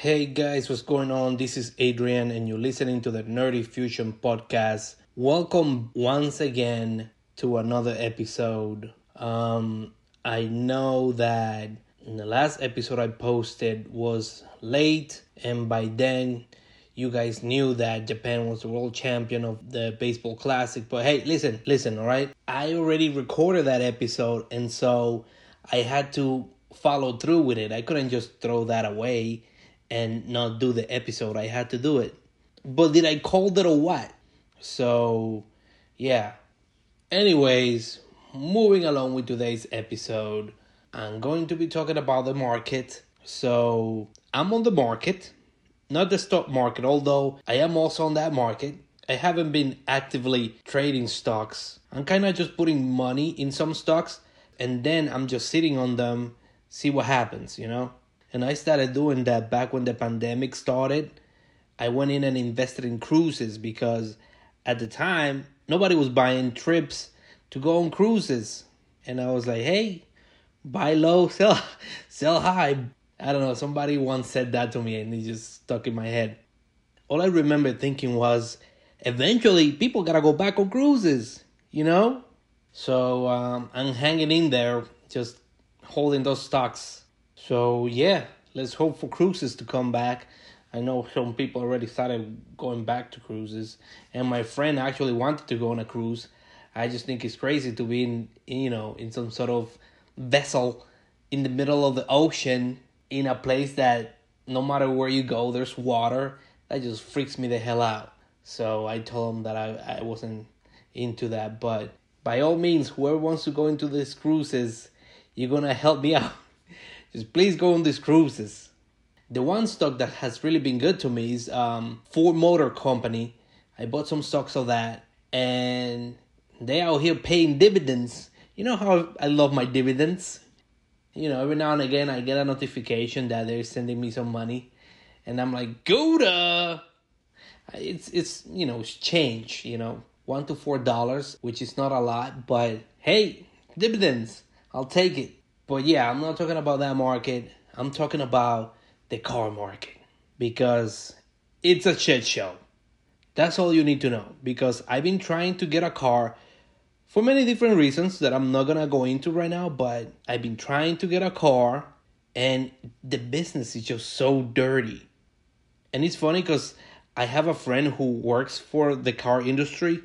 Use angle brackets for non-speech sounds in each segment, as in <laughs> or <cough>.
Hey guys, what's going on? This is Adrian, and you're listening to the Nerdy Fusion podcast. Welcome once again to another episode. Um, I know that the last episode I posted was late, and by then you guys knew that Japan was the world champion of the baseball classic. But hey, listen, listen, all right? I already recorded that episode, and so I had to follow through with it. I couldn't just throw that away and not do the episode. I had to do it. But did I call it a what? So, yeah. Anyways, moving along with today's episode, I'm going to be talking about the market. So, I'm on the market, not the stock market, although I am also on that market. I haven't been actively trading stocks. I'm kind of just putting money in some stocks and then I'm just sitting on them, see what happens, you know? And I started doing that back when the pandemic started. I went in and invested in cruises because at the time, nobody was buying trips to go on cruises. And I was like, hey, buy low, <laughs> sell, sell high. I don't know, somebody once said that to me and it just stuck in my head. All I remember thinking was, eventually people gotta go back on cruises, you know? So um, I'm hanging in there, just holding those stocks. So yeah, let's hope for cruises to come back. I know some people already started going back to cruises, and my friend actually wanted to go on a cruise. I just think it's crazy to be in, you know, in some sort of vessel in the middle of the ocean in a place that no matter where you go, there's water. That just freaks me the hell out. So I told him that I, I wasn't into that, but by all means, whoever wants to go into these cruises, you're gonna help me <laughs> out. Just please go on these cruises. The one stock that has really been good to me is um, Ford Motor Company. I bought some stocks of that, and they out here paying dividends. You know how I love my dividends. You know, every now and again I get a notification that they're sending me some money, and I'm like, "Gouda!" It's it's you know it's change. You know, one to four dollars, which is not a lot, but hey, dividends, I'll take it. But yeah, I'm not talking about that market. I'm talking about the car market because it's a shit show. That's all you need to know because I've been trying to get a car for many different reasons that I'm not gonna go into right now, but I've been trying to get a car and the business is just so dirty. And it's funny because I have a friend who works for the car industry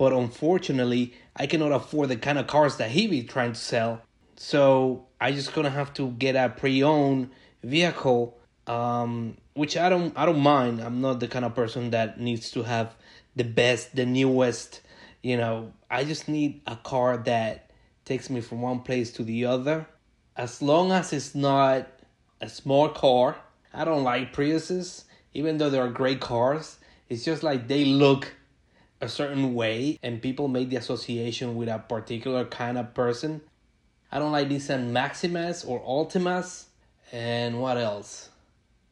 but unfortunately, I cannot afford the kind of cars that he be trying to sell. So I just gonna have to get a pre-owned vehicle, um, which I don't I don't mind. I'm not the kind of person that needs to have the best, the newest. You know, I just need a car that takes me from one place to the other. As long as it's not a small car, I don't like Priuses, even though they're great cars. It's just like they look a certain way and people make the association with a particular kind of person. I don't like Nissan Maximas or Altimas. And what else?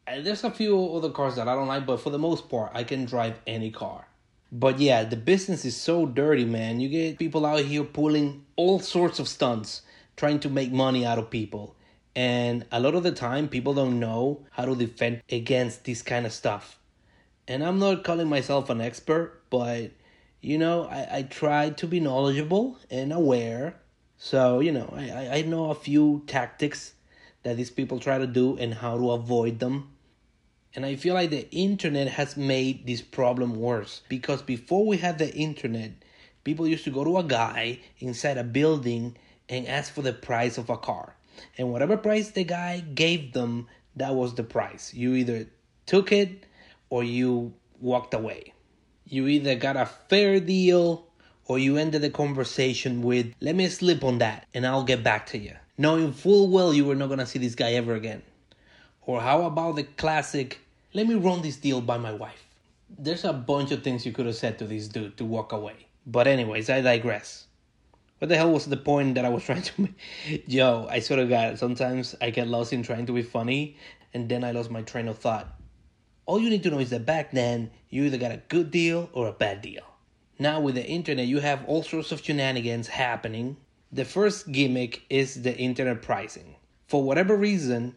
And there's a few other cars that I don't like, but for the most part, I can drive any car. But yeah, the business is so dirty, man. You get people out here pulling all sorts of stunts, trying to make money out of people. And a lot of the time, people don't know how to defend against this kind of stuff. And I'm not calling myself an expert, but you know, I, I try to be knowledgeable and aware. So, you know, I, I know a few tactics that these people try to do and how to avoid them. And I feel like the internet has made this problem worse because before we had the internet, people used to go to a guy inside a building and ask for the price of a car. And whatever price the guy gave them, that was the price. You either took it or you walked away you either got a fair deal or you ended the conversation with, let me slip on that and I'll get back to you, knowing full well you were not gonna see this guy ever again. Or how about the classic, let me run this deal by my wife? There's a bunch of things you could have said to this dude to walk away. But, anyways, I digress. What the hell was the point that I was <laughs> trying to make? Yo, I sort of got sometimes I get lost in trying to be funny and then I lost my train of thought. All you need to know is that back then, you either got a good deal or a bad deal. Now, with the internet, you have all sorts of shenanigans happening. The first gimmick is the internet pricing. For whatever reason,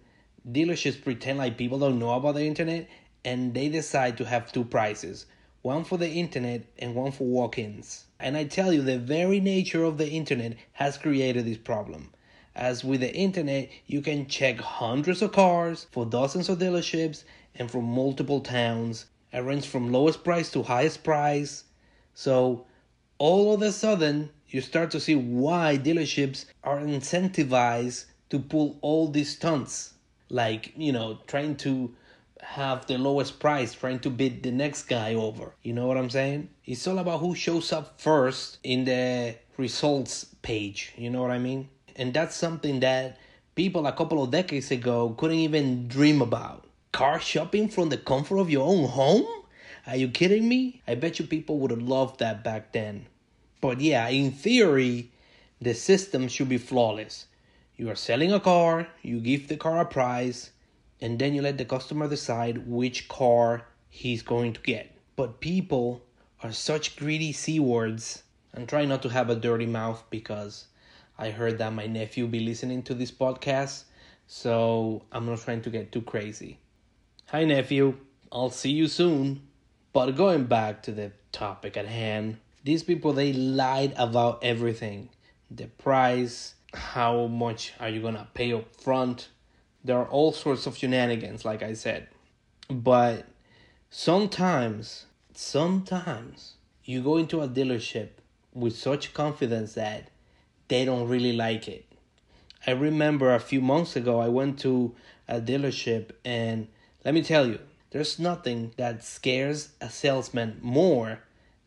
dealerships pretend like people don't know about the internet and they decide to have two prices one for the internet and one for walk ins. And I tell you, the very nature of the internet has created this problem. As with the internet, you can check hundreds of cars for dozens of dealerships and from multiple towns, and range from lowest price to highest price. So, all of a sudden, you start to see why dealerships are incentivized to pull all these stunts. Like you know trying to have the lowest price trying to beat the next guy over. You know what i'm saying? It's all about who shows up first in the results page. You know what i mean? And that's something that people a couple of decades ago couldn't even dream about. Car shopping from the comfort of your own home are you kidding me i bet you people would have loved that back then but yeah in theory the system should be flawless you are selling a car, you give the car a price, and then you let the customer decide which car he's going to get. But people are such greedy C words and try not to have a dirty mouth because I heard that my nephew be listening to this podcast, so I'm not trying to get too crazy. Hi nephew, I'll see you soon. But going back to the topic at hand, these people they lied about everything. The price, how much are you gonna pay up front there are all sorts of shenanigans like i said. But sometimes sometimes you go into a dealership with such confidence that they don't really like it. I remember a few months ago i went to a dealership and let me tell you there's nothing that scares a salesman more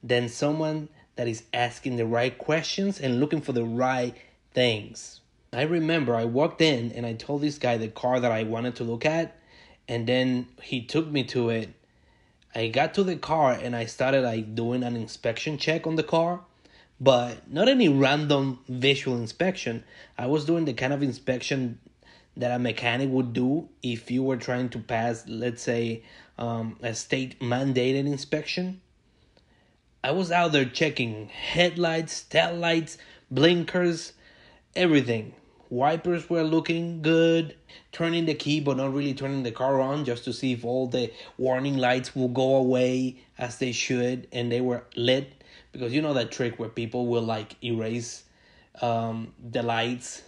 than someone that is asking the right questions and looking for the right things. I remember I walked in and I told this guy the car that I wanted to look at, and then he took me to it. I got to the car and I started like doing an inspection check on the car, but not any random visual inspection. I was doing the kind of inspection that a mechanic would do if you were trying to pass, let's say, um, a state mandated inspection. I was out there checking headlights, tail lights, blinkers, everything. Wipers were looking good, turning the key but not really turning the car on just to see if all the warning lights will go away as they should and they were lit. Because you know that trick where people will like erase um, the lights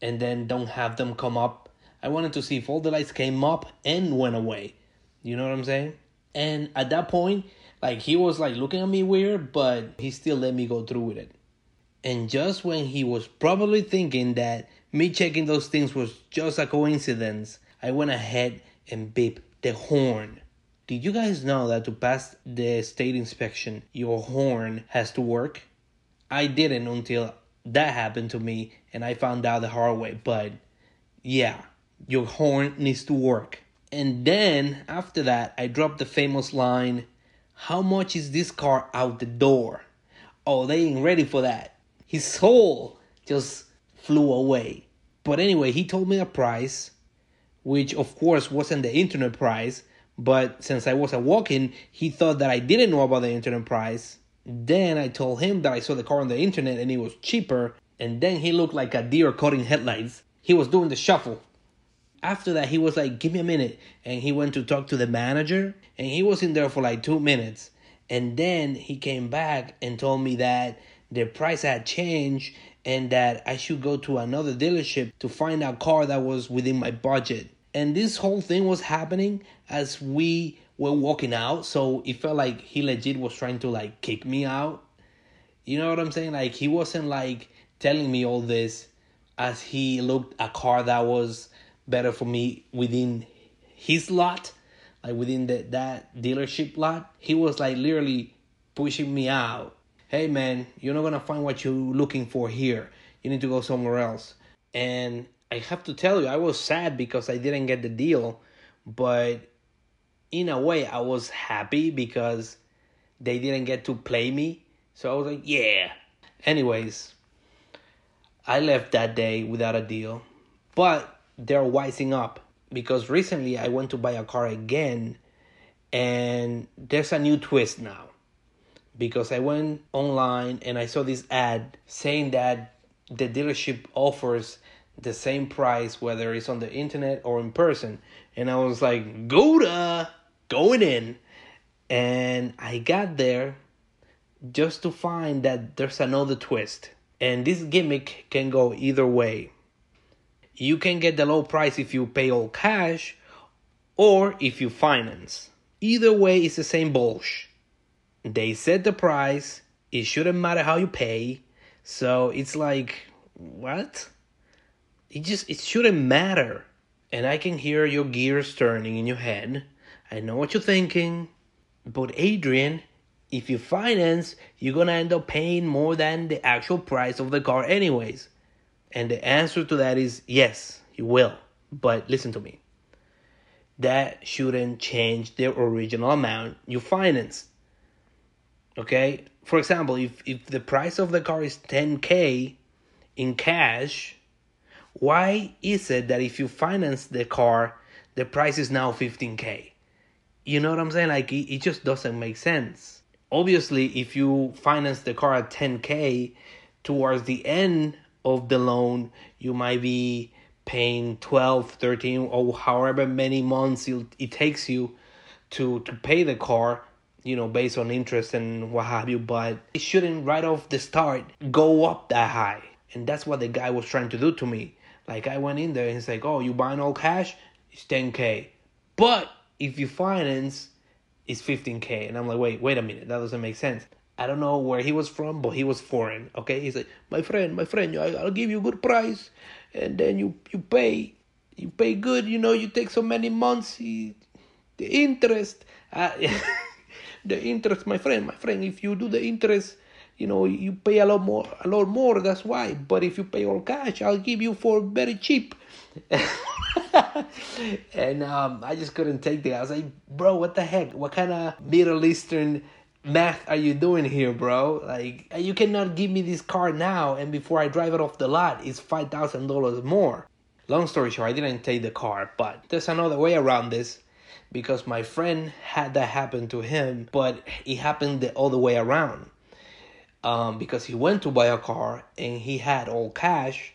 and then don't have them come up. I wanted to see if all the lights came up and went away. You know what I'm saying? And at that point, like he was like looking at me weird, but he still let me go through with it. And just when he was probably thinking that me checking those things was just a coincidence, I went ahead and beeped the horn. Did you guys know that to pass the state inspection, your horn has to work? I didn't until that happened to me and I found out the hard way, but yeah, your horn needs to work. And then after that, I dropped the famous line How much is this car out the door? Oh, they ain't ready for that his soul just flew away. But anyway, he told me a price, which of course wasn't the internet price, but since I was a walk in, he thought that I didn't know about the internet price. Then I told him that I saw the car on the internet and it was cheaper, and then he looked like a deer cutting headlights. He was doing the shuffle. After that, he was like, Give me a minute. And he went to talk to the manager, and he was in there for like two minutes. And then he came back and told me that the price had changed and that I should go to another dealership to find a car that was within my budget. And this whole thing was happening as we were walking out, so it felt like he legit was trying to like kick me out. You know what I'm saying? Like he wasn't like telling me all this as he looked a car that was better for me within his lot, like within the, that dealership lot. He was like literally pushing me out hey man, you're not gonna find what you're looking for here. You need to go somewhere else. And I have to tell you, I was sad because I didn't get the deal, but in a way, I was happy because they didn't get to play me. So I was like, yeah. Anyways, I left that day without a deal, but they're wising up because recently I went to buy a car again and there's a new twist now because I went online and I saw this ad saying that the dealership offers the same price whether it's on the internet or in person. And I was like, Gouda, going in. And I got there just to find that there's another twist. And this gimmick can go either way. You can get the low price if you pay all cash or if you finance. Either way, it's the same bullshit. They set the price, it shouldn't matter how you pay. So it's like, what? It just it shouldn't matter. And I can hear your gears turning in your head. I know what you're thinking. But Adrian, if you finance, you're gonna end up paying more than the actual price of the car, anyways. And the answer to that is yes, you will. But listen to me. That shouldn't change the original amount you financed. Okay? For example, if, if the price of the car is 10k in cash, why is it that if you finance the car, the price is now 15k? You know what I'm saying? Like, it, it just doesn't make sense. Obviously, if you finance the car at 10k, towards the end of the loan, you might be paying 12, 13, or however many months it, takes you to, to pay the car you know, based on interest and what have you, but it shouldn't right off the start go up that high. And that's what the guy was trying to do to me. Like I went in there and he's like, Oh, you buying all cash? It's 10k. But if you finance, is 15k. And I'm like, wait, wait a minute, that doesn't make sense. I don't know where he was from, but he was foreign. Okay, he's like, my friend, my friend, I'll give you a good price, and then you you pay, you pay good. You know, you take so many months, the interest. Uh, <laughs> the interest, my friend, my friend. If you do the interest, you know you pay a lot more, a lot more. That's why. But if you pay all cash, I'll give you for very cheap. <laughs> <laughs> and um, I just couldn't take that. I was like, bro, what the heck? What kind of Middle Eastern math are you doing here, bro? Like, you cannot give me this car now, and before I drive it off the lot, it's five thousand dollars more. Long story short, I didn't take the car, but there's another way around this because my friend had that happen to him, but it happened the other way around. Um, because he went to buy a car and he had all cash,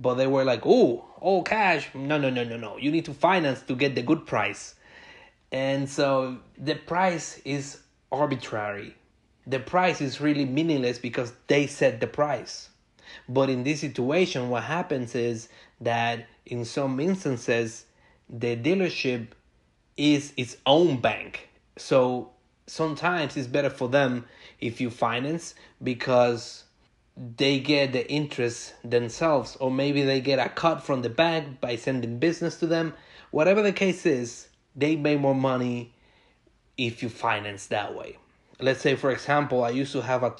but they were like, "Oh, all cash? No, no, no, no, no. You need to finance to get the good price." And so the price is arbitrary. The price is really meaningless because they set the price. But in this situation, what happens is that in some instances, the dealership is its own bank. So sometimes it's better for them if you finance because they get the interest themselves or maybe they get a cut from the bank by sending business to them whatever the case is they make more money if you finance that way let's say for example i used to have a,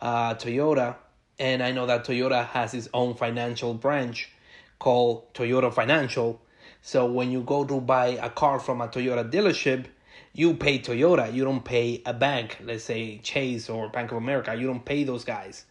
a toyota and i know that toyota has its own financial branch called toyota financial so when you go to buy a car from a Toyota dealership, you pay Toyota. You don't pay a bank, let's say Chase or Bank of America. You don't pay those guys.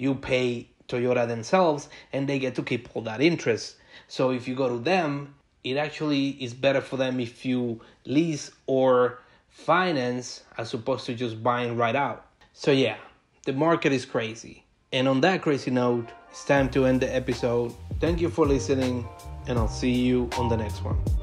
You pay Toyota themselves and they get to keep all that interest. So if you go to them, it actually is better for them if you lease or finance as opposed to just buying right out. So yeah, the market is crazy. And on that crazy note, it's time to end the episode. Thank you for listening and I'll see you on the next one.